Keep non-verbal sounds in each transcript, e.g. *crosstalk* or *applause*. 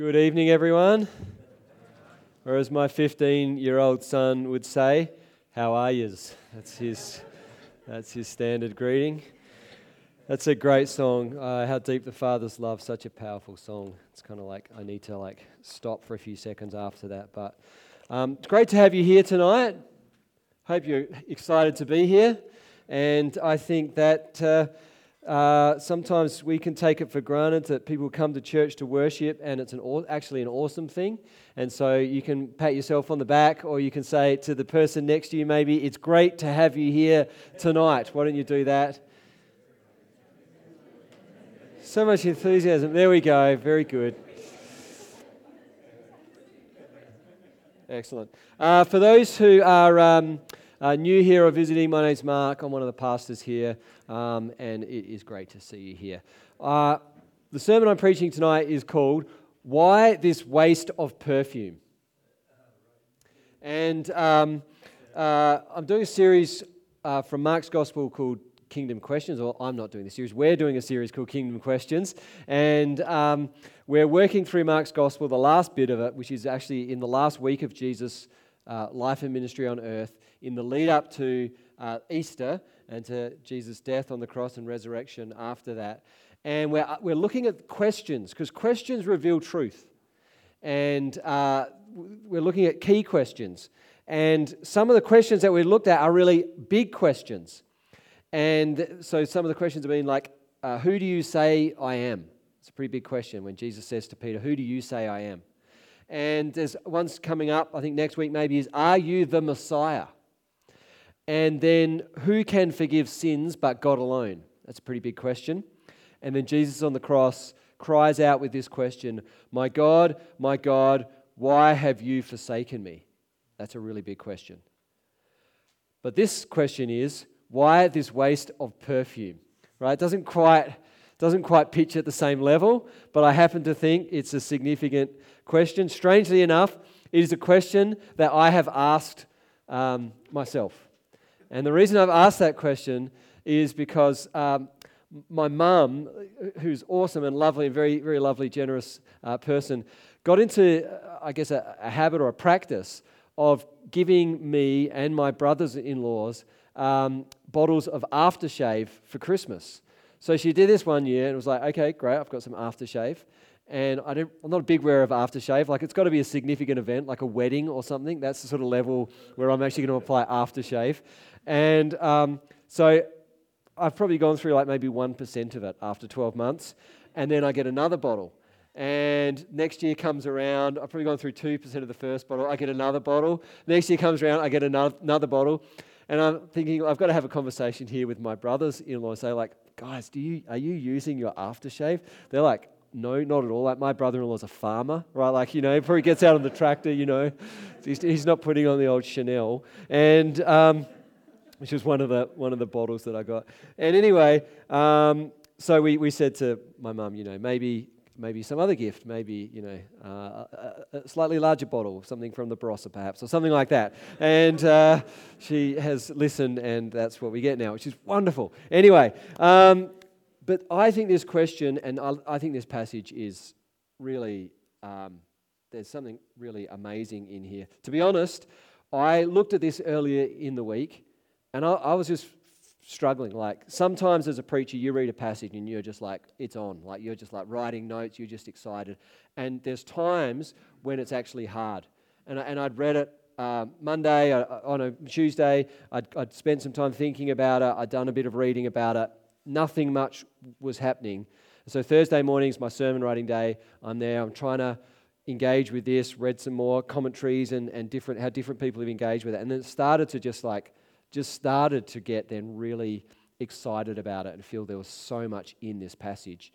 Good evening, everyone. Or as my 15 year old son would say, how are yous? That's his, that's his standard greeting. That's a great song. Uh, How Deep the Father's Love, such a powerful song. It's kind of like I need to like stop for a few seconds after that. But um, it's great to have you here tonight. Hope you're excited to be here. And I think that. Uh, uh, sometimes we can take it for granted that people come to church to worship, and it's an, actually an awesome thing. And so you can pat yourself on the back, or you can say to the person next to you, maybe, it's great to have you here tonight. Why don't you do that? So much enthusiasm. There we go. Very good. Excellent. Uh, for those who are. Um, uh, new here or visiting, my name's Mark. I'm one of the pastors here, um, and it is great to see you here. Uh, the sermon I'm preaching tonight is called Why This Waste of Perfume? And um, uh, I'm doing a series uh, from Mark's Gospel called Kingdom Questions, or I'm not doing the series, we're doing a series called Kingdom Questions. And um, we're working through Mark's Gospel, the last bit of it, which is actually in the last week of Jesus' uh, life and ministry on earth in the lead up to uh, Easter and to Jesus' death on the cross and resurrection after that. And we're, uh, we're looking at questions because questions reveal truth. And uh, we're looking at key questions. And some of the questions that we looked at are really big questions. And so some of the questions have been like, uh, Who do you say I am? It's a pretty big question when Jesus says to Peter, Who do you say I am? And there's one's coming up, I think next week maybe, is Are you the Messiah? And then, who can forgive sins but God alone? That's a pretty big question. And then Jesus on the cross cries out with this question My God, my God, why have you forsaken me? That's a really big question. But this question is why this waste of perfume? Right? It doesn't quite doesn't quite pitch at the same level, but I happen to think it's a significant question. Strangely enough, it is a question that I have asked um, myself. And the reason I've asked that question is because um, my mum, who's awesome and lovely and very, very lovely, generous uh, person, got into, uh, I guess, a, a, habit or a practice of giving me and my brothers in laws um, bottles of aftershave for Christmas. So she did this one year and was like, okay, great, I've got some aftershave. And I don't, I am not a big wearer of aftershave. Like, it's got to be a significant event, like a wedding or something. That's the sort of level where I'm actually going to apply aftershave. And um, so I've probably gone through like maybe 1% of it after 12 months. And then I get another bottle. And next year comes around, I've probably gone through 2% of the first bottle. I get another bottle. Next year comes around, I get another, another bottle. And I'm thinking, I've got to have a conversation here with my brothers in law and say, like, guys, do you, are you using your aftershave? They're like, no, not at all. Like my brother-in-law's a farmer, right? Like you know, before he gets out on the tractor, you know, he's, he's not putting on the old Chanel. And um, which was one of the one of the bottles that I got. And anyway, um, so we, we said to my mum, you know, maybe maybe some other gift, maybe you know uh, a, a, slightly larger bottle, something from the Barossa perhaps, or something like that. And uh, she has listened, and that's what we get now, which is wonderful. Anyway, um, but I think this question, and I, I think this passage is really. Um, there's something really amazing in here. To be honest, I looked at this earlier in the week and I, I was just struggling. Like sometimes as a preacher, you read a passage and you're just like, it's on. Like you're just like writing notes, you're just excited. And there's times when it's actually hard. And, I, and I'd read it uh, Monday, uh, on a Tuesday, I'd, I'd spent some time thinking about it, I'd done a bit of reading about it. Nothing much was happening. So Thursday morning is my sermon writing day. I'm there, I'm trying to engage with this, read some more commentaries and, and different how different people have engaged with it. And then it started to just like just started to get then really excited about it and feel there was so much in this passage.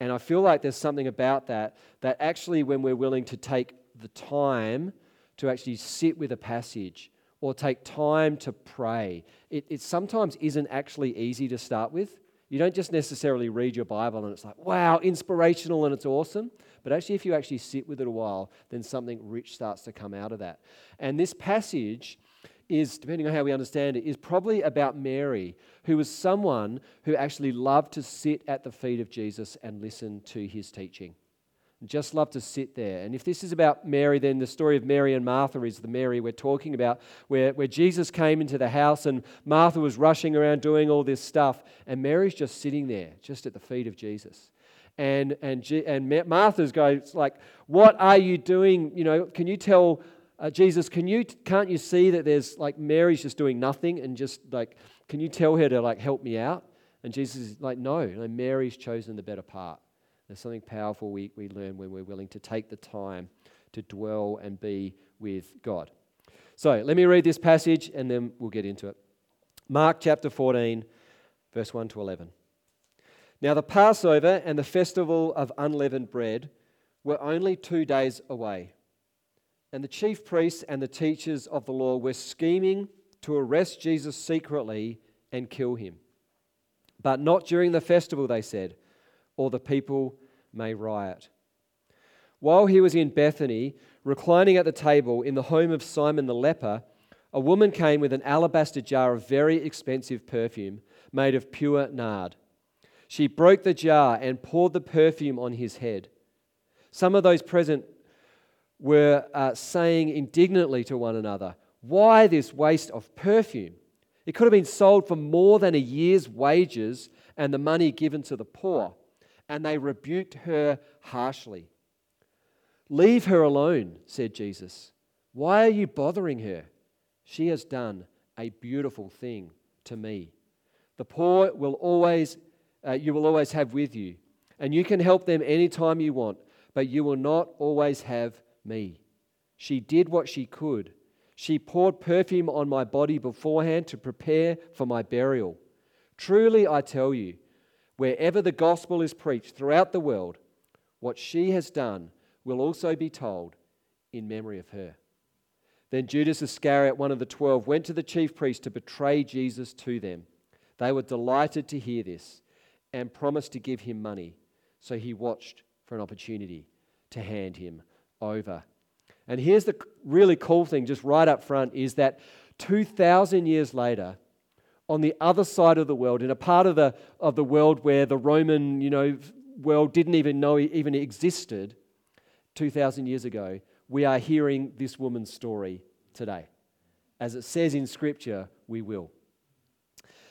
And I feel like there's something about that that actually, when we're willing to take the time to actually sit with a passage or take time to pray, it, it sometimes isn't actually easy to start with. You don't just necessarily read your Bible and it's like, wow, inspirational and it's awesome. But actually, if you actually sit with it a while, then something rich starts to come out of that. And this passage is, depending on how we understand it, is probably about Mary, who was someone who actually loved to sit at the feet of Jesus and listen to his teaching. just loved to sit there. And if this is about Mary, then the story of Mary and Martha is the Mary we're talking about, where, where Jesus came into the house and Martha was rushing around doing all this stuff, and Mary's just sitting there, just at the feet of Jesus. And, and, and Martha's going, like, What are you doing? You know, can you tell uh, Jesus, can you, can't you see that there's like Mary's just doing nothing and just like, can you tell her to like help me out? And Jesus is like, No, no Mary's chosen the better part. There's something powerful we, we learn when we're willing to take the time to dwell and be with God. So let me read this passage and then we'll get into it. Mark chapter 14, verse 1 to 11. Now, the Passover and the festival of unleavened bread were only two days away. And the chief priests and the teachers of the law were scheming to arrest Jesus secretly and kill him. But not during the festival, they said or the people may riot. While he was in Bethany, reclining at the table in the home of Simon the leper, a woman came with an alabaster jar of very expensive perfume made of pure nard. She broke the jar and poured the perfume on his head. Some of those present were uh, saying indignantly to one another, Why this waste of perfume? It could have been sold for more than a year's wages and the money given to the poor and they rebuked her harshly. Leave her alone, said Jesus. Why are you bothering her? She has done a beautiful thing to me. The poor will always, uh, you will always have with you, and you can help them anytime you want, but you will not always have me. She did what she could. She poured perfume on my body beforehand to prepare for my burial. Truly, I tell you, Wherever the gospel is preached throughout the world, what she has done will also be told in memory of her. Then Judas Iscariot, one of the twelve, went to the chief priests to betray Jesus to them. They were delighted to hear this and promised to give him money. So he watched for an opportunity to hand him over. And here's the really cool thing, just right up front, is that 2,000 years later, on the other side of the world, in a part of the, of the world where the Roman you know, world didn't even know even existed 2,000 years ago, we are hearing this woman's story today. As it says in Scripture, we will.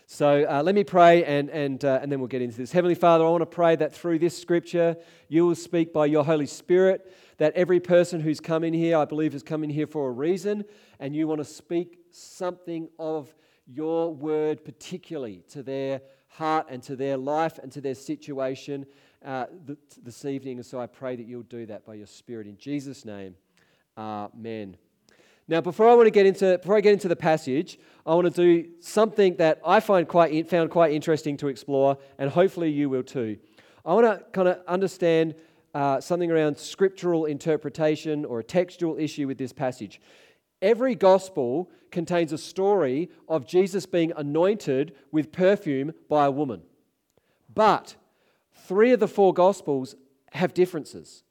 So uh, let me pray and, and, uh, and then we'll get into this. Heavenly Father, I want to pray that through this Scripture, you will speak by your Holy Spirit, that every person who's come in here, I believe, has come in here for a reason, and you want to speak something of your word particularly to their heart and to their life and to their situation uh, th- this evening. And so I pray that you'll do that by your Spirit. In Jesus' name, amen. Now, before I want to get into before I get into the passage, I want to do something that I find quite found quite interesting to explore, and hopefully you will too. I want to kind of understand uh, something around scriptural interpretation or a textual issue with this passage. Every gospel contains a story of Jesus being anointed with perfume by a woman. But three of the four gospels have differences.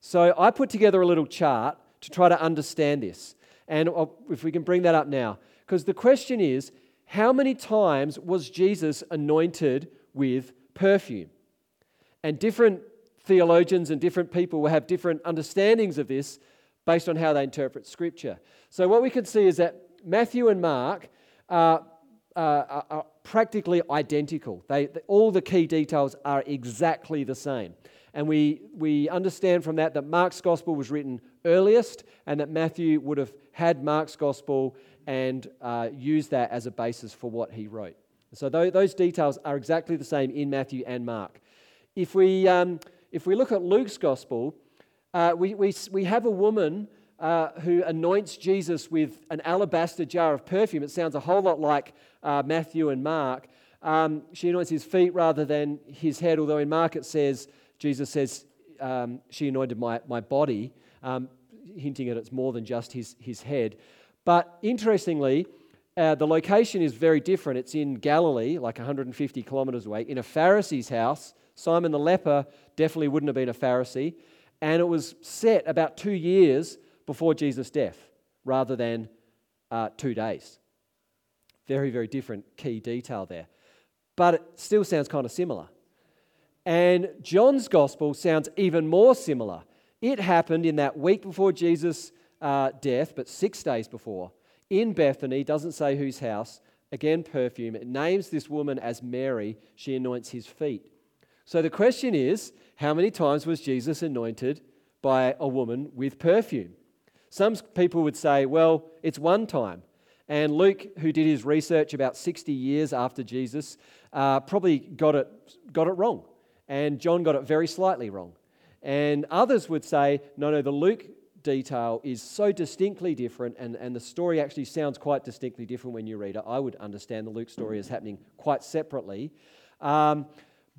So I put together a little chart to try to understand this. And if we can bring that up now, because the question is how many times was Jesus anointed with perfume? And different theologians and different people will have different understandings of this based on how they interpret Scripture. So, what we can see is that Matthew and Mark are, are, are practically identical. They, all the key details are exactly the same. And we, we understand from that that Mark's gospel was written earliest and that Matthew would have had Mark's gospel and uh, used that as a basis for what he wrote. So those details are exactly the same in Matthew and Mark. If we, um, if we look at Luke's gospel, uh, we, we, we have a woman uh, who anoints Jesus with an alabaster jar of perfume. It sounds a whole lot like uh, Matthew and Mark. Um, she anoints his feet rather than his head, although in Mark it says, Jesus says, um, she anointed my, my body, um, hinting at it's more than just his, his head. But interestingly, uh, the location is very different. It's in Galilee, like 150 kilometers away, in a Pharisee's house. Simon the leper definitely wouldn't have been a Pharisee and it was set about two years before Jesus' death rather than uh, two days. Very, very different key detail there. But it still sounds kind of similar. And John's gospel sounds even more similar. It happened in that week before Jesus' uh, death, but six days before, in Bethany, doesn't say whose house, again, perfume. It names this woman as Mary. She anoints his feet. So the question is how many times was Jesus anointed by a woman with perfume? Some people would say, well, it's one time. And Luke, who did his research about 60 years after Jesus, uh, probably got it, got it wrong. And John got it very slightly wrong. And others would say, no, no, the Luke detail is so distinctly different, and, and the story actually sounds quite distinctly different when you read it. I would understand the Luke story as happening quite separately. Um,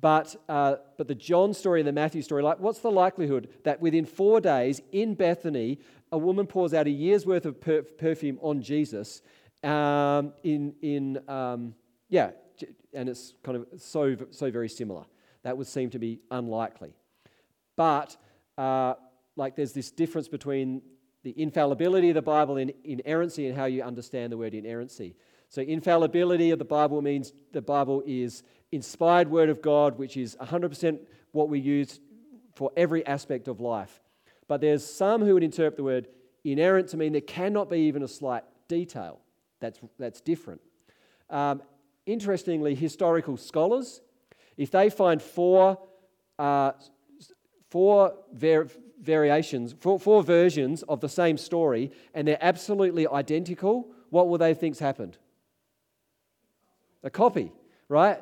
but, uh, but the John story and the Matthew story, like, what's the likelihood that within four days in Bethany, a woman pours out a year's worth of per- perfume on Jesus? Um, in, in um, yeah, and it's kind of so, so very similar. That would seem to be unlikely. But, uh, like, there's this difference between the infallibility of the Bible in inerrancy and how you understand the word inerrancy. So, infallibility of the Bible means the Bible is inspired word of God, which is 100% what we use for every aspect of life. But there's some who would interpret the word inerrant to mean there cannot be even a slight detail. That's, that's different. Um, interestingly, historical scholars, if they find four, uh, four var- variations, four, four versions of the same story, and they're absolutely identical, what will they think's happened? A copy, right?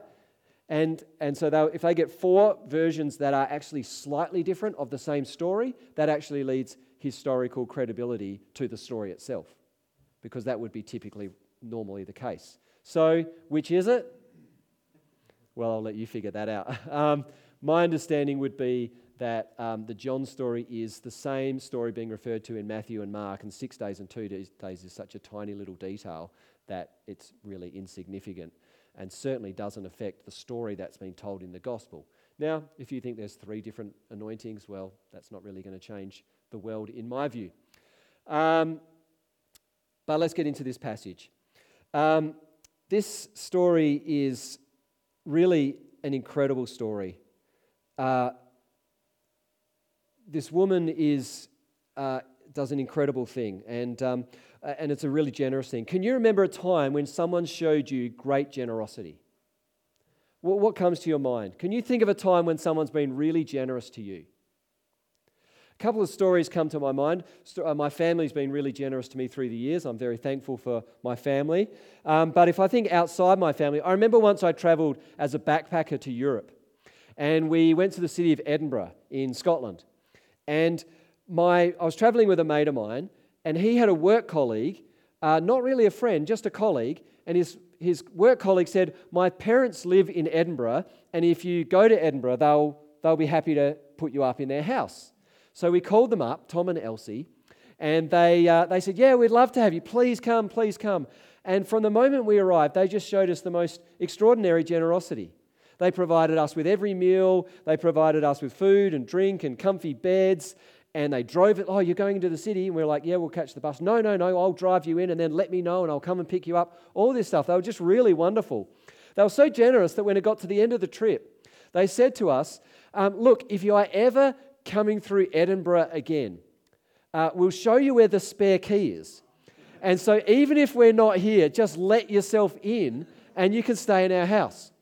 And, and so if they get four versions that are actually slightly different of the same story, that actually leads historical credibility to the story itself, because that would be typically normally the case. So, which is it? Well, I'll let you figure that out. *laughs* Um, my understanding would be that um, the John story is the same story being referred to in Matthew and Mark, and six days and two days is such a tiny little detail that it's really insignificant and certainly doesn't affect the story that's been told in the gospel. Now, if you think there's three different anointings, well, that's not really going to change the world in my view. Um, but let's get into this passage. Um, this story is really an incredible story. Uh, this woman is, uh, does an incredible thing, and um, and it's a really generous thing. Can you remember a time when someone showed you great generosity? What, what comes to your mind? Can you think of a time when someone's been really generous to you? A couple of stories come to my mind. Uh, my family's been really generous to me through the years. I'm very thankful for my family. Um, but if I think outside my family, I remember once I traveled as a backpacker to Europe. And we went to the city of Edinburgh in Scotland. And my, I was traveling with a mate of mine, and he had a work colleague, uh, not really a friend, just a colleague, and his, his work colleague said, My parents live in Edinburgh, and if you go to Edinburgh, they'll, they'll be happy to put you up in their house. So we called them up, Tom and Elsie, and they, uh, they said, Yeah, we'd love to have you. Please come, please come. And from the moment we arrived, they just showed us the most extraordinary generosity. They provided us with every meal, they provided us with food and drink and comfy beds and they drove it. Oh, you're going into the city? And we are like, yeah, we'll catch the bus. No, no, no, I'll drive you in and then let me know and I'll come and pick you up. All this stuff. They were just really wonderful. They were so generous that when it got to the end of the trip, they said to us, um, look, if you are ever coming through Edinburgh again, uh, we'll show you where the spare key is. And so even if we're not here, just let yourself in and you can stay in our house.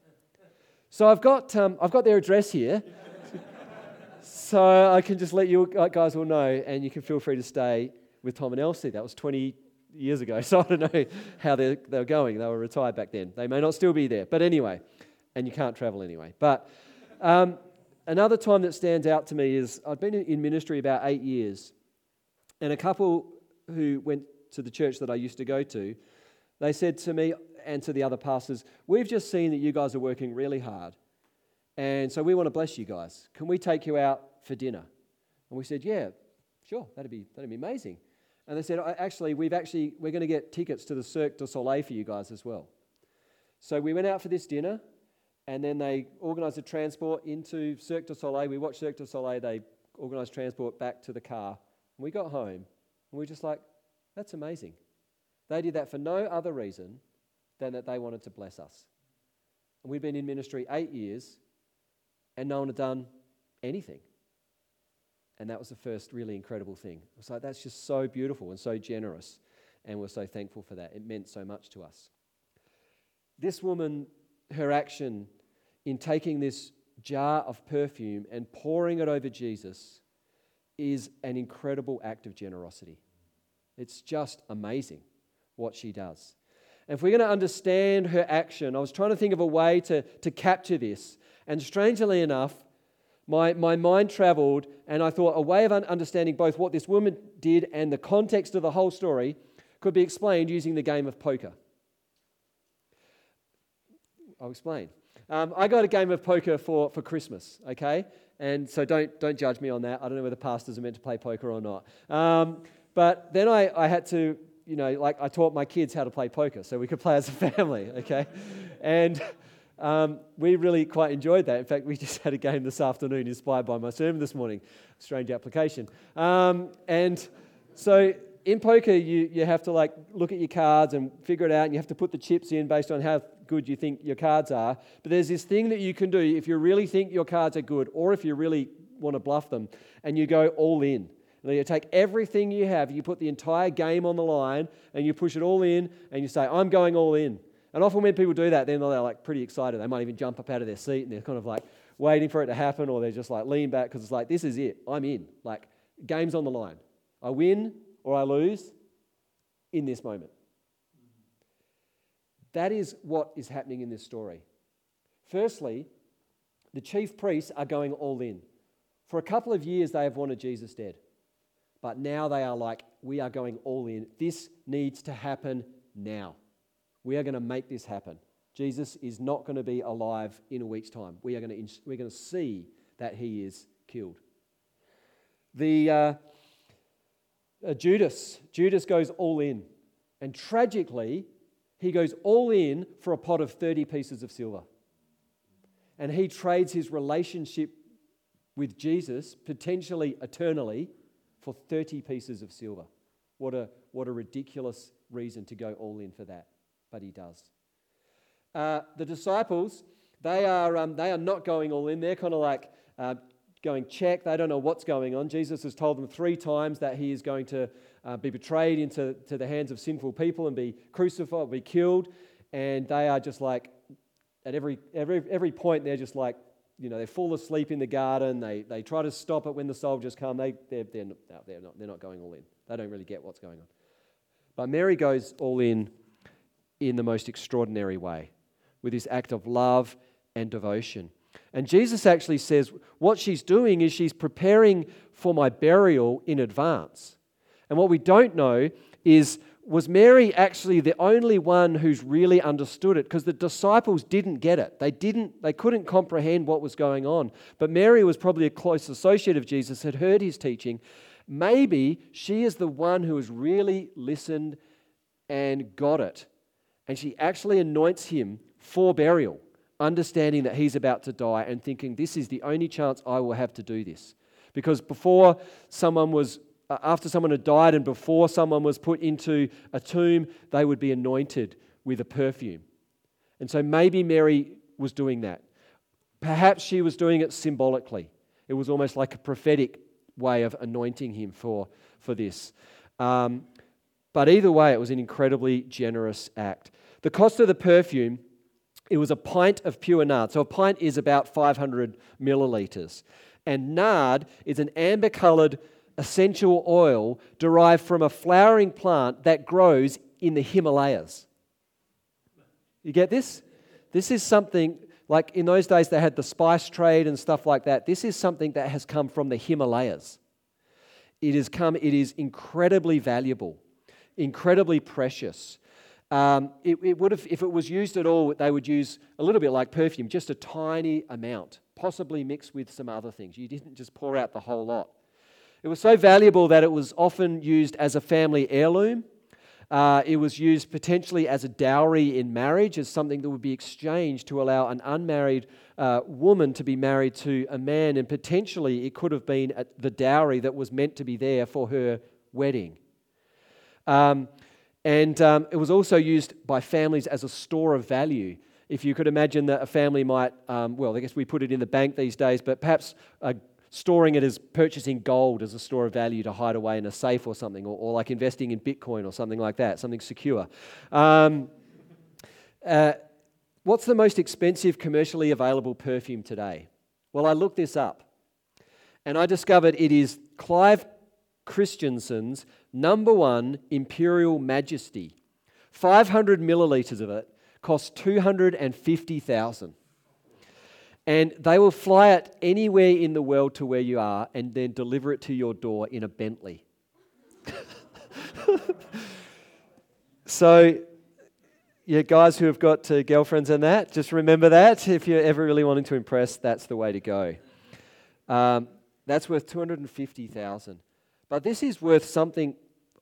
So I've got, um, I've got their address here. So I can just let you guys all know, and you can feel free to stay with Tom and Elsie. That was 20 years ago, *laughs* so I don't know how they're, they're going. They were retired back then. They may not still be there, but anyway, and you can't travel anyway. But um, another time that stands out to me is I've been in ministry about eight years, and a couple who went to the church that I used to go to, they said to me and to the other pastors, We've just seen that you guys are working really hard. And so we want to bless you guys. Can we take you out for dinner? And we said, Yeah, sure, that'd be, that'd be amazing. And they said, Actually, we've actually, we're going to get tickets to the Cirque du Soleil for you guys as well. So we went out for this dinner, and then they organised a transport into Cirque du Soleil. We watched Cirque du Soleil, they organised transport back to the car. And we got home, and we were just like, That's amazing. They did that for no other reason than that they wanted to bless us. And we'd been in ministry eight years, and no one had done anything. And that was the first really incredible thing. It was like, that's just so beautiful and so generous. And we're so thankful for that. It meant so much to us. This woman, her action in taking this jar of perfume and pouring it over Jesus is an incredible act of generosity. It's just amazing what she does. And if we're going to understand her action, I was trying to think of a way to, to capture this. And strangely enough, my, my mind traveled and I thought a way of understanding both what this woman did and the context of the whole story could be explained using the game of poker. I'll explain. Um, I got a game of poker for, for Christmas, okay? And so don't, don't judge me on that. I don't know whether pastors are meant to play poker or not. Um, but then I, I had to, you know, like I taught my kids how to play poker so we could play as a family, okay? And um, we really quite enjoyed that. In fact, we *laughs* just had a game this afternoon inspired by my sermon this morning. Strange application. Um, and so in poker, you, you have to like look at your cards and figure it out, and you have to put the chips in based on how good you think your cards are. But there's this thing that you can do if you really think your cards are good, or if you really want to bluff them, and you go all in. And you take everything you have, you put the entire game on the line, and you push it all in, and you say, I'm going all in. And often when people do that, then they're like pretty excited. They might even jump up out of their seat and they're kind of like waiting for it to happen, or they're just like lean back because it's like, this is it. I'm in. Like, game's on the line. I win or I lose in this moment. That is what is happening in this story. Firstly, the chief priests are going all in. For a couple of years, they have wanted Jesus dead. But now they are like, we are going all in. This needs to happen now. We are going to make this happen. Jesus is not going to be alive in a week's time. We are going to, we're going to see that he is killed. The uh, uh, Judas, Judas goes all in. And tragically, he goes all in for a pot of 30 pieces of silver. And he trades his relationship with Jesus, potentially eternally, for 30 pieces of silver. What a, what a ridiculous reason to go all in for that but he does. Uh, the disciples, they are, um, they are not going all in. They're kind of like uh, going check. They don't know what's going on. Jesus has told them three times that he is going to uh, be betrayed into to the hands of sinful people and be crucified, be killed. And they are just like, at every, every, every point, they're just like, you know, they fall asleep in the garden. They, they try to stop it when the soldiers come. They, they're, they're, not, they're, not, they're not going all in. They don't really get what's going on. But Mary goes all in in the most extraordinary way with this act of love and devotion. And Jesus actually says what she's doing is she's preparing for my burial in advance. And what we don't know is was Mary actually the only one who's really understood it because the disciples didn't get it. They didn't they couldn't comprehend what was going on. But Mary was probably a close associate of Jesus had heard his teaching. Maybe she is the one who has really listened and got it and she actually anoints him for burial, understanding that he's about to die and thinking, This is the only chance I will have to do this. Because before someone was, uh, after someone had died and before someone was put into a tomb, they would be anointed with a perfume. And so maybe Mary was doing that. Perhaps she was doing it symbolically. It was almost like a prophetic way of anointing him for, for this. Um, but either way, it was an incredibly generous act. The cost of the perfume, it was a pint of pure nard. So a pint is about 500 milliliters. And nard is an amber colored essential oil derived from a flowering plant that grows in the Himalayas. You get this? This is something like in those days they had the spice trade and stuff like that. This is something that has come from the Himalayas. It has come, it is incredibly valuable incredibly precious. Um, it, it would have, if it was used at all, they would use a little bit like perfume, just a tiny amount, possibly mixed with some other things. You didn't just pour out the whole lot. It was so valuable that it was often used as a family heirloom. Uh, it was used potentially as a dowry in marriage, as something that would be exchanged to allow an unmarried uh, woman to be married to a man, and potentially it could have been the dowry that was meant to be there for her wedding. Um, and um, it was also used by families as a store of value. if you could imagine that a family might, um, well, I guess we put it in the bank these days, but perhaps uh, storing it as purchasing gold as a store of value to hide away in a safe or something, or, or like investing in Bitcoin or something like that, something secure. Um, uh, what's the most expensive commercially available perfume today? Well, I looked this up and I discovered it is Clive Christensen's number one Imperial Majesty. 500 millilitres of it costs 250,000. And they will fly it anywhere in the world to where you are and then deliver it to your door in a Bentley. *laughs* so, yeah, guys who have got uh, girlfriends and that, just remember that. If you're ever really wanting to impress, that's the way to go. Um, that's worth 250,000. But this is worth something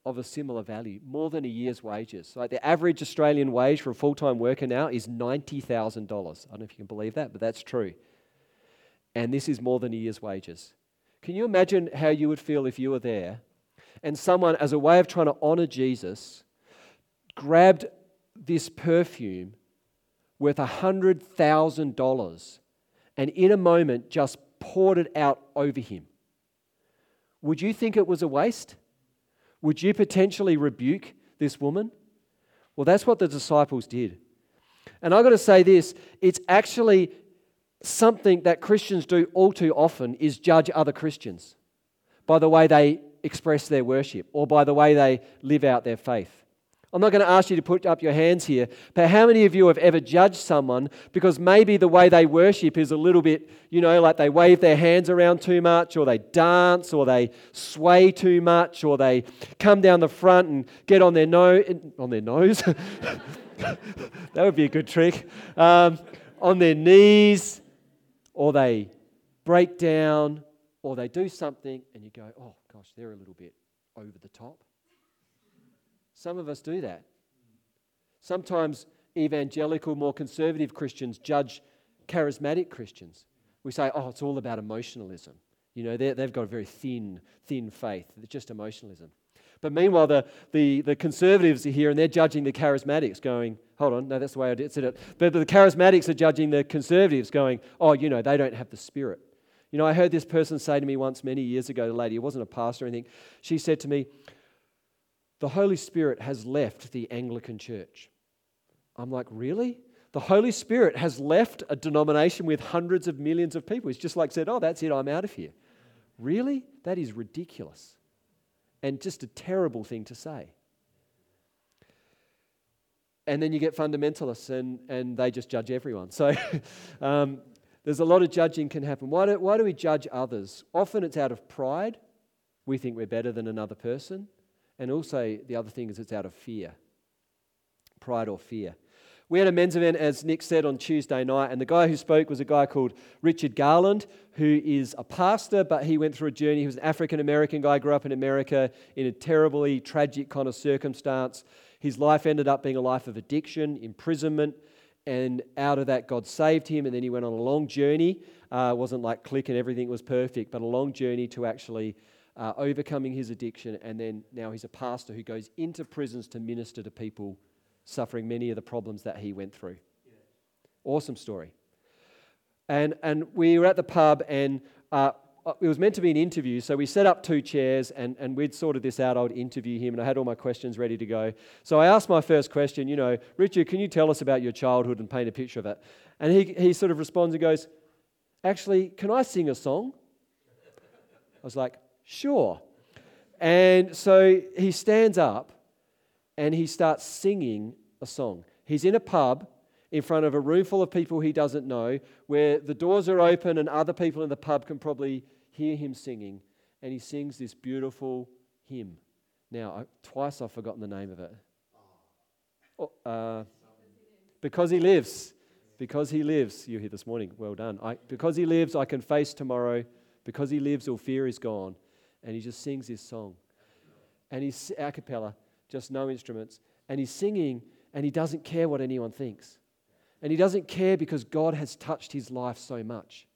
of a similar value, more than a year's wages. Like the average Australian wage for a full time worker now is $90,000. I don't know if you can believe that, but that's true. And this is more than a year's wages. Can you imagine how you would feel if you were there and someone, as a way of trying to honor Jesus, grabbed this perfume worth $100,000 and in a moment just poured it out over him? Would you think it was a waste? Would you potentially rebuke this woman? Well, that's what the disciples did. And I've got to say this it's actually something that Christians do all too often is judge other Christians by the way they express their worship or by the way they live out their faith. I'm not going to ask you to put up your hands here, but how many of you have ever judged someone because maybe the way they worship is a little bit, you know, like they wave their hands around too much, or they dance, or they sway too much, or they come down the front and get on their nose, on their nose. *laughs* that would be a good trick. Um, on their knees, or they break down, or they do something, and you go, oh gosh, they're a little bit over the top. Some of us do that. Sometimes evangelical, more conservative Christians judge charismatic Christians. We say, oh, it's all about emotionalism. You know, they've got a very thin, thin faith. It's just emotionalism. But meanwhile, the, the, the conservatives are here and they're judging the charismatics, going, hold on, no, that's the way I said it. But the charismatics are judging the conservatives, going, oh, you know, they don't have the spirit. You know, I heard this person say to me once many years ago, the lady, who wasn't a pastor or anything, she said to me, the Holy Spirit has left the Anglican Church. I'm like, really? The Holy Spirit has left a denomination with hundreds of millions of people. He's just like said, oh, that's it, I'm out of here. Really? That is ridiculous. And just a terrible thing to say. And then you get fundamentalists and, and they just judge everyone. So *laughs* um, there's a lot of judging can happen. Why do, why do we judge others? Often it's out of pride. We think we're better than another person. And also, the other thing is it's out of fear pride or fear. We had a men's event, as Nick said, on Tuesday night, and the guy who spoke was a guy called Richard Garland, who is a pastor, but he went through a journey. He was an African American guy, grew up in America in a terribly tragic kind of circumstance. His life ended up being a life of addiction, imprisonment, and out of that, God saved him, and then he went on a long journey. Uh, wasn't like click and everything was perfect, but a long journey to actually uh, overcoming his addiction, and then now he's a pastor who goes into prisons to minister to people suffering many of the problems that he went through. Yeah. Awesome story. And, and we were at the pub, and uh, it was meant to be an interview, so we set up two chairs, and, and we'd sorted this out. I would interview him, and I had all my questions ready to go. So I asked my first question, you know, Richard, can you tell us about your childhood and paint a picture of it? And he, he sort of responds and goes, Actually, can I sing a song? I was like, Sure. And so he stands up and he starts singing a song. He's in a pub in front of a room full of people he doesn't know, where the doors are open and other people in the pub can probably hear him singing. And he sings this beautiful hymn. Now, twice I've forgotten the name of it. Oh, uh, because he lives. Because he lives. You hear this morning. Well done. I, because he lives, I can face tomorrow. Because he lives, all fear is gone and he just sings this song. And he's a cappella, just no instruments. And he's singing, and he doesn't care what anyone thinks. And he doesn't care because God has touched his life so much.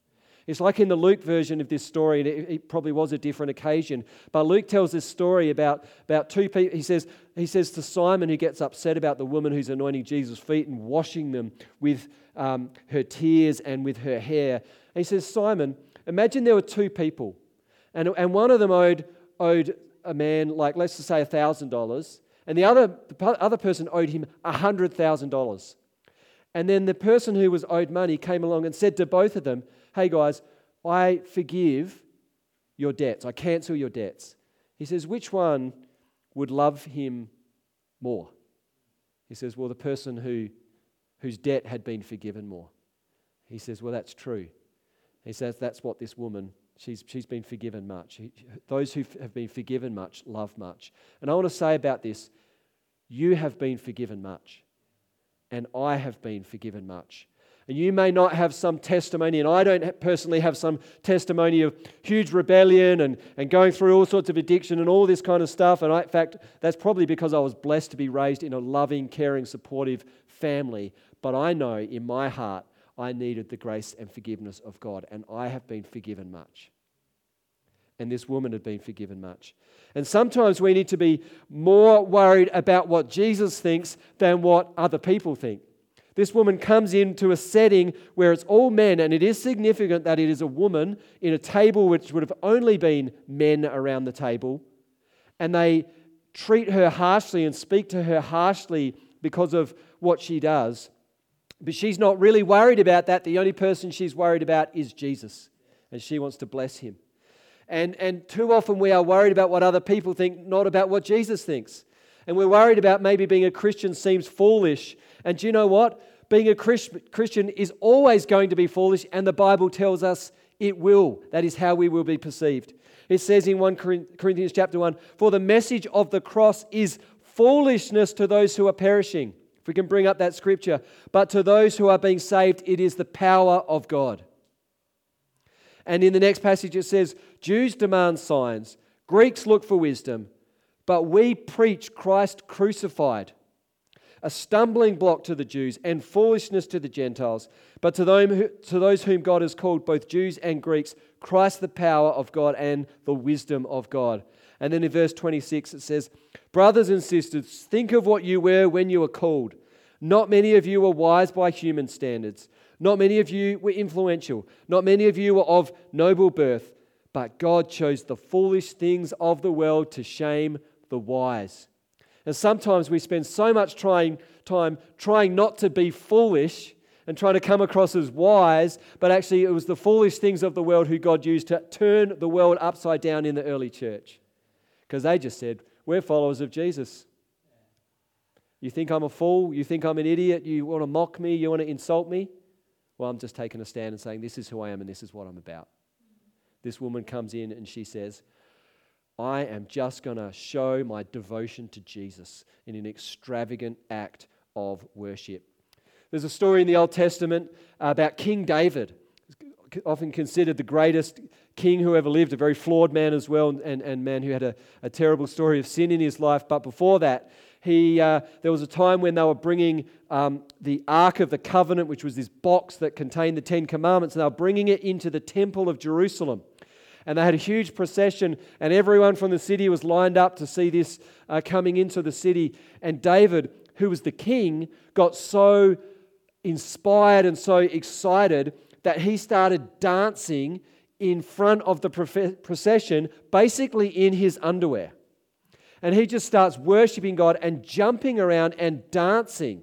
It's like in the Luke version of this story, and it, it, probably was a different occasion. But Luke tells this story about, about two people. He says, he says to Simon, who gets upset about the woman who's anointing Jesus' feet and washing them with um, her tears and with her hair. And he says, Simon, imagine there were two people, and, and one of them owed, owed a man, like, let's just say $1,000, and the other, the other person owed him $100,000. And then the person who was owed money came along and said to both of them, hey guys, I forgive your debts, I cancel your debts. He says, which one would love him more? He says, well, the person who, whose debt had been forgiven more. He says, well, that's true. He says, that's what this woman, she's, she's been forgiven much. Those who have been forgiven much love much. And I want to say about this you have been forgiven much, and I have been forgiven much. And you may not have some testimony, and I don't personally have some testimony of huge rebellion and, and going through all sorts of addiction and all this kind of stuff. And I, in fact, that's probably because I was blessed to be raised in a loving, caring, supportive family. But I know in my heart I needed the grace and forgiveness of God, and I have been forgiven much. And this woman had been forgiven much. And sometimes we need to be more worried about what Jesus thinks than what other people think. This woman comes into a setting where it's all men, and it is significant that it is a woman in a table which would have only been men around the table. And they treat her harshly and speak to her harshly because of what she does. But she's not really worried about that. The only person she's worried about is Jesus, and she wants to bless him. And, and too often we are worried about what other people think, not about what Jesus thinks. And we're worried about maybe being a Christian seems foolish. And do you know what? being a Christian is always going to be foolish, and the Bible tells us it will. That is how we will be perceived. It says in 1 Corinthians chapter 1 For the message of the cross is foolishness to those who are perishing. If we can bring up that scripture. But to those who are being saved, it is the power of God. And in the next passage, it says Jews demand signs, Greeks look for wisdom, but we preach Christ crucified a stumbling block to the Jews and foolishness to the Gentiles. But to, them, to those whom God has called, both Jews and Greeks, Christ the power of God and the wisdom of God. And then in verse 26 it says, Brothers and sisters, think of what you were when you were called. Not many of you were wise by human standards. Not many of you were influential. Not many of you were of noble birth. But God chose the foolish things of the world to shame the wise. And sometimes we spend so much trying, time trying not to be foolish and trying to come across as wise, but actually it was the foolish things of the world who God used to turn the world upside down in the early church. Because they just said, We're followers of Jesus. You think I'm a fool? You think I'm an idiot? You want to mock me? You want to insult me? Well, I'm just taking a stand and saying, This is who I am and this is what I'm about. This woman comes in and she says, I am just going to show my devotion to Jesus in an extravagant act of worship. There's a story in the Old Testament about King David, often considered the greatest king who ever lived, a very flawed man as well, and, and man who had a, a terrible story of sin in his life. But before that, he, uh, there was a time when they were bringing um, the Ark of the Covenant, which was this box that contained the Ten Commandments, and they were bringing it into the Temple of Jerusalem and they had a huge procession, and everyone from the city was lined up to see this uh, coming into the city. And David, who was the king, got so inspired and so excited that he started dancing in front of the procession, basically in his underwear. And he just starts worshiping God and jumping around and dancing.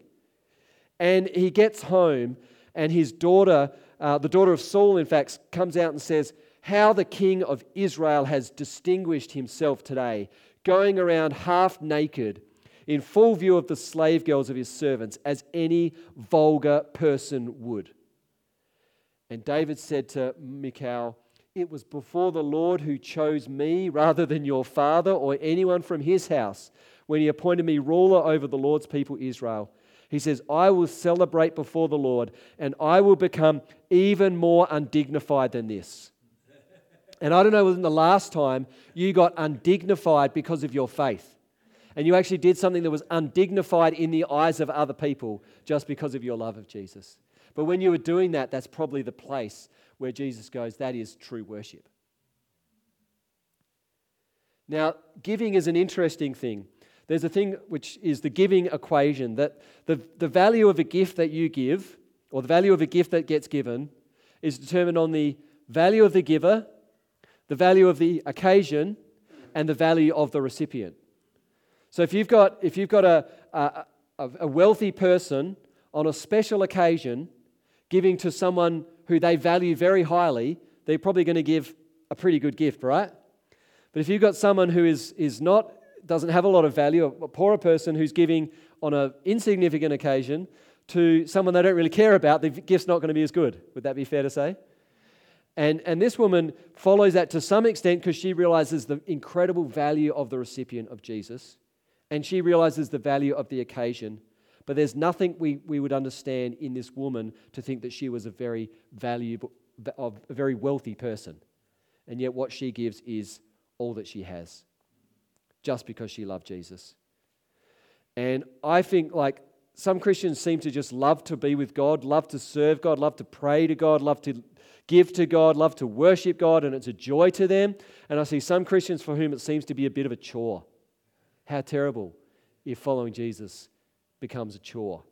And he gets home, and his daughter, uh, the daughter of Saul, in fact, comes out and says, how the king of Israel has distinguished himself today, going around half naked in full view of the slave girls of his servants, as any vulgar person would. And David said to Michal, It was before the Lord who chose me rather than your father or anyone from his house when he appointed me ruler over the Lord's people Israel. He says, I will celebrate before the Lord, and I will become even more undignified than this. And I don't know when the last time you got undignified because of your faith. And you actually did something that was undignified in the eyes of other people just because of your love of Jesus. But when you were doing that, that's probably the place where Jesus goes, that is true worship. Now, giving is an interesting thing. There's a thing which is the giving equation that the, the value of a gift that you give, or the value of a gift that gets given, is determined on the value of the giver, the value of the occasion, and the value of the recipient. So if you've got, if you've got a, a, a wealthy person on a special occasion giving to someone who they value very highly, they're probably going to give a pretty good gift, right? But if you've got someone who is, is not, doesn't have a lot of value, a poorer person who's giving on an insignificant occasion to someone they don't really care about, the gift's not going to be as good. Would that be fair to say? And, and this woman follows that to some extent because she realizes the incredible value of the recipient of Jesus and she realizes the value of the occasion. But there's nothing we, we would understand in this woman to think that she was a very valuable, a very wealthy person. And yet, what she gives is all that she has, just because she loved Jesus. And I think, like, some Christians seem to just love to be with God, love to serve God, love to pray to God, love to give to God, love to worship God, and it's a joy to them. And I see some Christians for whom it seems to be a bit of a chore. How terrible if following Jesus becomes a chore.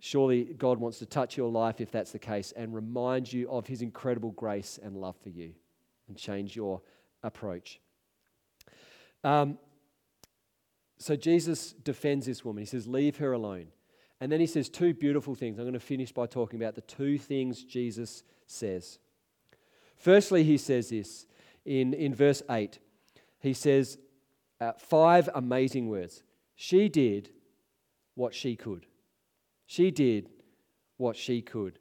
Surely God wants to touch your life if that's the case and remind you of his incredible grace and love for you and change your approach. Um, so Jesus defends this woman. He says, Leave her alone. And then he says two beautiful things. I'm going to finish by talking about the two things Jesus says. Firstly, he says this in, in verse 8. He says uh, five amazing words. She did what she could. She did what she could.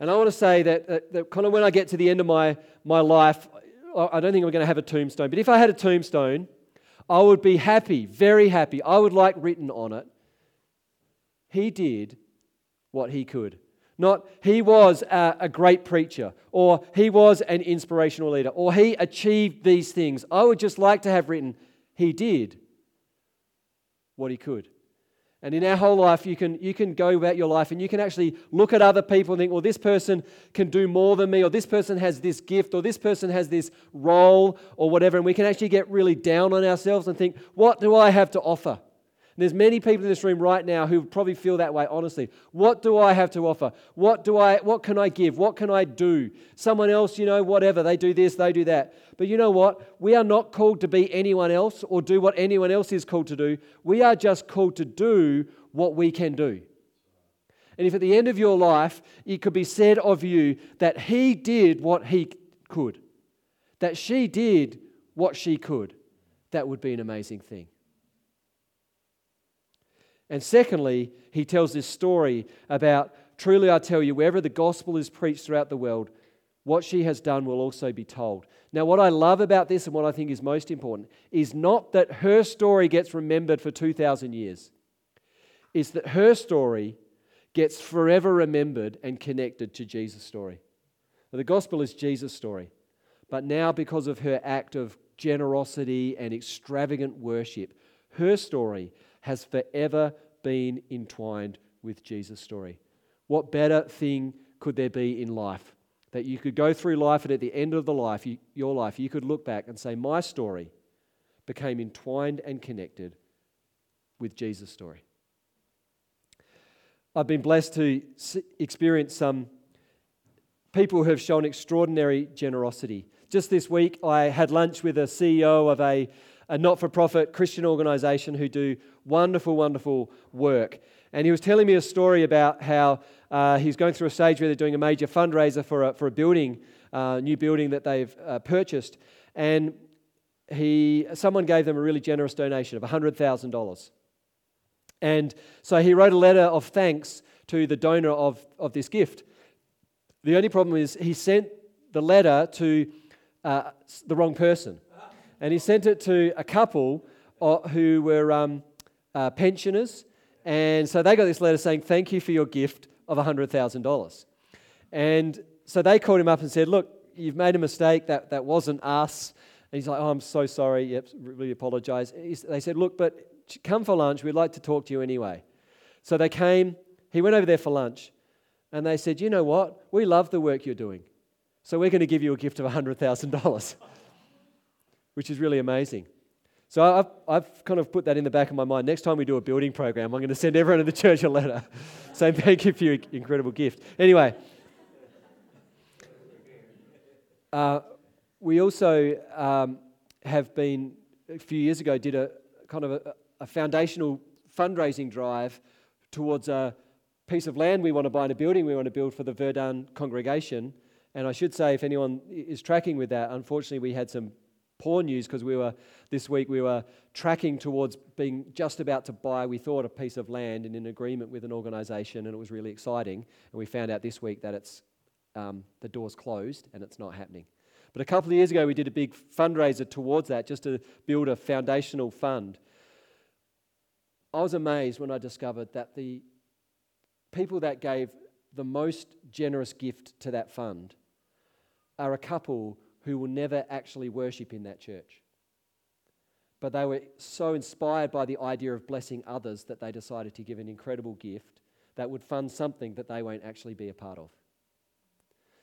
And I want to say that, uh, that, that kind of when I get to the end of my, my life, I don't think I'm going to have a tombstone, but if I had a tombstone, I would be happy, very happy. I would like written on it, he did what he could. Not he was a, a, great preacher, or he was an inspirational leader, or he achieved these things. I would just like to have written, he did what he could. And in our whole life, you can, you can go about your life and you can actually look at other people and think, well, this person can do more than me, or this person has this gift, or this person has this role, or whatever. And we can actually get really down on ourselves and think, what do I have to offer? And there's many people in this room right now who probably feel that way, honestly. What do I have to offer? What, do I, what can I give? What can I do? Someone else, you know, whatever, they do this, they do that. But you know what? We are not called to be anyone else or do what anyone else is called to do. We are just called to do what we can do. And if at the end of your life it could be said of you that he did what he could, that she did what she could, that would be an amazing thing. And secondly, he tells this story about truly I tell you, wherever the gospel is preached throughout the world, what she has done will also be told. Now, what I love about this and what I think is most important is not that her story gets remembered for 2,000 years, is that her story gets forever remembered and connected to Jesus' story. Now, the gospel is Jesus' story, but now because of her act of generosity and extravagant worship, her story has forever been entwined with Jesus' story. What better thing could there be in life? That you could go through life and at the end of the life, you, your life, you could look back and say, My story became entwined and connected with Jesus' story. I've been blessed to experience some people who have shown extraordinary generosity. Just this week, I had lunch with a CEO of a a not for profit Christian organization who do wonderful, wonderful work. And he was telling me a story about how uh, he's going through a stage where they're doing a major fundraiser for a, for a building, uh, new building that they've uh, purchased. And he, someone gave them a really generous donation of $100,000. And so he wrote a letter of thanks to the donor of, of this gift. The only problem is he sent the letter to uh, the wrong person and he sent it to a couple uh, who were um, uh, pensioners. And so they got this letter saying, Thank you for your gift of $100,000. And so they called him up and said, Look, you've made a mistake. That, that wasn't us. And he's like, Oh, I'm so sorry. Yep, really apologize. They said, Look, but come for lunch. We'd like to talk to you anyway. So they came. He went over there for lunch. And they said, You know what? We love the work you're doing. So we're going to give you a gift of $100,000, *laughs* which is really amazing. So I've, I've kind of put that in the back of my mind. Next time we do a building program, I'm going to send everyone in the church a letter *laughs* saying thank you for your incredible gift. Anyway, uh, we also um, have been, a few years ago, did a kind of a, a foundational fundraising drive towards a piece of land we want to buy and a building we want to build for the Verdun congregation. And I should say, if anyone is tracking with that, unfortunately, we had some poor news because we were this week we were tracking towards being just about to buy we thought a piece of land in an agreement with an organisation and it was really exciting. And we found out this week that it's um, the door's closed and it's not happening. But a couple of years ago we did a big fundraiser towards that just to build a foundational fund. I was amazed when i discovered that the people that gave the most generous gift to that fund are a couple who will never actually worship in that church. But they were so inspired by the idea of blessing others that they decided to give an incredible gift that would fund something that they won't actually be a part of.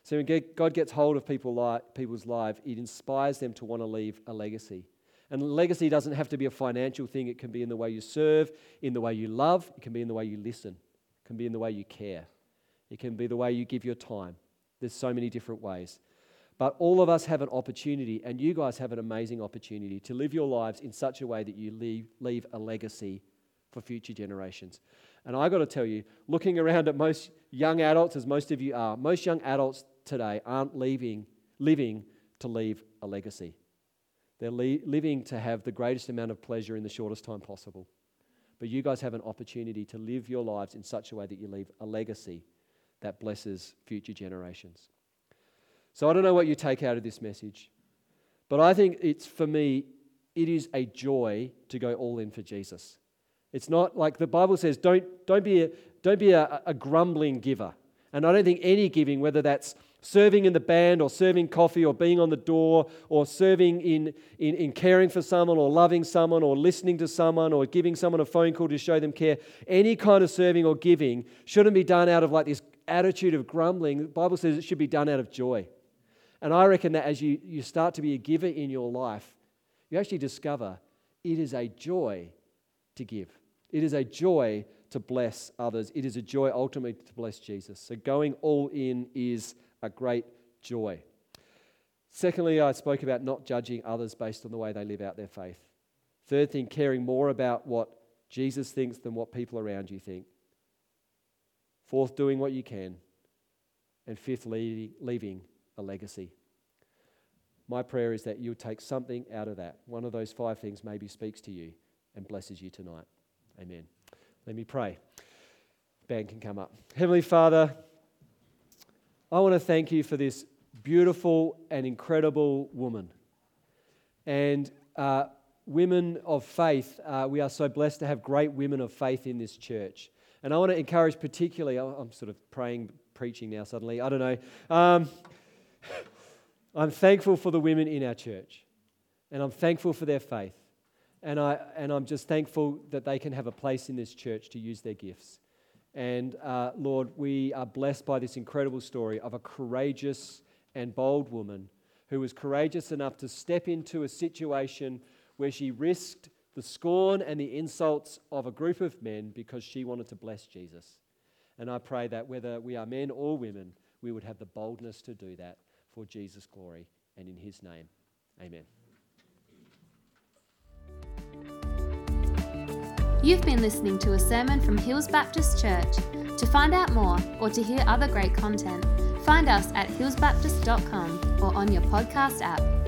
So when God gets hold of people li- people's lives, it inspires them to want to leave a legacy. And legacy doesn't have to be a financial thing, it can be in the way you serve, in the way you love, it can be in the way you listen, it can be in the way you care, it can be the way you give your time. There's so many different ways. But all of us have an opportunity, and you guys have an amazing opportunity to live your lives in such a way that you leave, leave a legacy for future generations. And I got to tell you, looking around at most young adults, as most of you are, most young adults today aren't leaving, living to leave a legacy. They're le- living to have the greatest amount of pleasure in the shortest time possible. But you guys have an opportunity to live your lives in such a way that you leave a legacy that blesses future generations. So I don't know what you take out of this message, but I think it's for me, it is a joy to go all in for Jesus. It's not like the Bible says, don't, don't be, a, don't be a, a grumbling giver. And I don't think any giving, whether that's serving in the band or serving coffee or being on the door or serving in, in, in, caring for someone or loving someone or listening to someone or giving someone a phone call to show them care, any kind of serving or giving shouldn't be done out of like this attitude of grumbling. The Bible says it should be done out of joy. And I reckon that as you, you start to be a giver in your life, you actually discover it is a joy to give. It is a joy to bless others. It is a joy ultimately to bless Jesus. So going all in is a great joy. Secondly, I spoke about not judging others based on the way they live out their faith. Third thing, caring more about what Jesus thinks than what people around you think. Fourth, doing what you can. And fifth, leaving a legacy. My prayer is that you'll take something out of that. One of those five things maybe speaks to you and blesses you tonight. Amen. Let me pray. Band can come up. Heavenly Father, I want to thank you for this beautiful and incredible woman. And uh, women of faith, uh, we are so blessed to have great women of faith in this church. And I want to encourage, particularly, I'm sort of praying, preaching now suddenly, I don't know. Um, I'm thankful for the women in our church, and I'm thankful for their faith. And, I, and I'm just thankful that they can have a place in this church to use their gifts. And uh, Lord, we are blessed by this incredible story of a courageous and bold woman who was courageous enough to step into a situation where she risked the scorn and the insults of a group of men because she wanted to bless Jesus. And I pray that whether we are men or women, we would have the boldness to do that for Jesus' glory and in his name. Amen. You've been listening to a sermon from Hills Baptist Church. To find out more or to hear other great content, find us at hillsbaptist.com or on your podcast app.